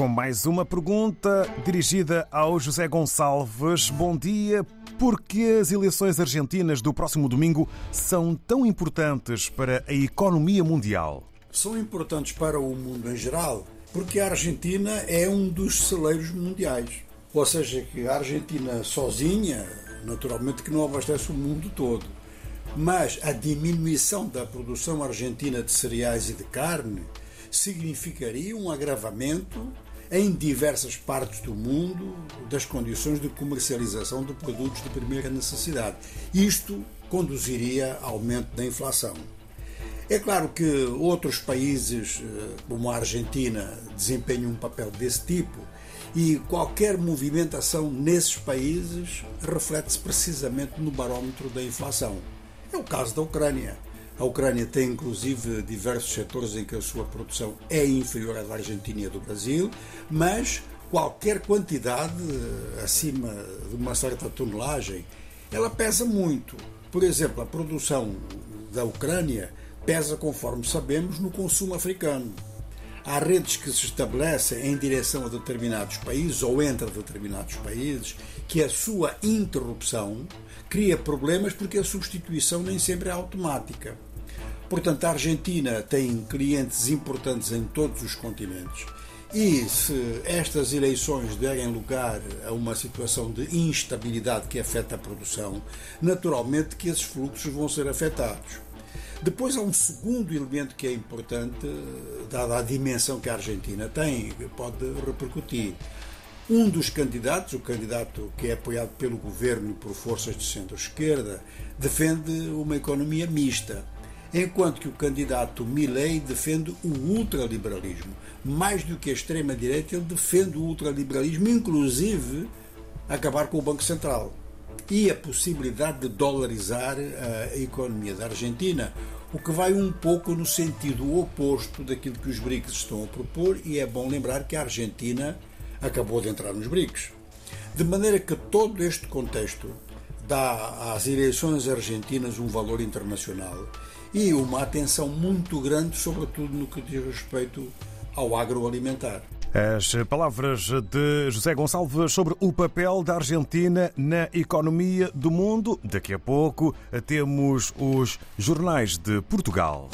Com mais uma pergunta dirigida ao José Gonçalves. Bom dia. Por que as eleições argentinas do próximo domingo são tão importantes para a economia mundial? São importantes para o mundo em geral porque a Argentina é um dos celeiros mundiais. Ou seja, que a Argentina sozinha, naturalmente que não abastece o mundo todo. Mas a diminuição da produção argentina de cereais e de carne significaria um agravamento em diversas partes do mundo das condições de comercialização de produtos de primeira necessidade. Isto conduziria a aumento da inflação. É claro que outros países, eh, como a Argentina, desempenham um papel desse tipo e qualquer movimentação nesses países reflete-se precisamente no barómetro da inflação. É o caso da Ucrânia. A Ucrânia tem inclusive diversos setores em que a sua produção é inferior à da Argentina e do Brasil, mas qualquer quantidade eh, acima de uma certa tonelagem, ela pesa muito. Por exemplo, a produção da Ucrânia pesa, conforme sabemos, no consumo africano. Há redes que se estabelecem em direção a determinados países ou entre determinados países que a sua interrupção cria problemas porque a substituição nem sempre é automática. Portanto, a Argentina tem clientes importantes em todos os continentes. E se estas eleições derem lugar a uma situação de instabilidade que afeta a produção, naturalmente que esses fluxos vão ser afetados. Depois há um segundo elemento que é importante, dada a dimensão que a Argentina tem, pode repercutir. Um dos candidatos, o candidato que é apoiado pelo governo por forças de centro-esquerda, defende uma economia mista enquanto que o candidato Milley defende o ultraliberalismo. Mais do que a extrema-direita, ele defende o ultraliberalismo, inclusive acabar com o Banco Central e a possibilidade de dolarizar a economia da Argentina, o que vai um pouco no sentido oposto daquilo que os BRICS estão a propor, e é bom lembrar que a Argentina acabou de entrar nos BRICS. De maneira que todo este contexto dá às eleições argentinas um valor internacional e uma atenção muito grande, sobretudo no que diz respeito ao agroalimentar. As palavras de José Gonçalves sobre o papel da Argentina na economia do mundo. Daqui a pouco temos os jornais de Portugal.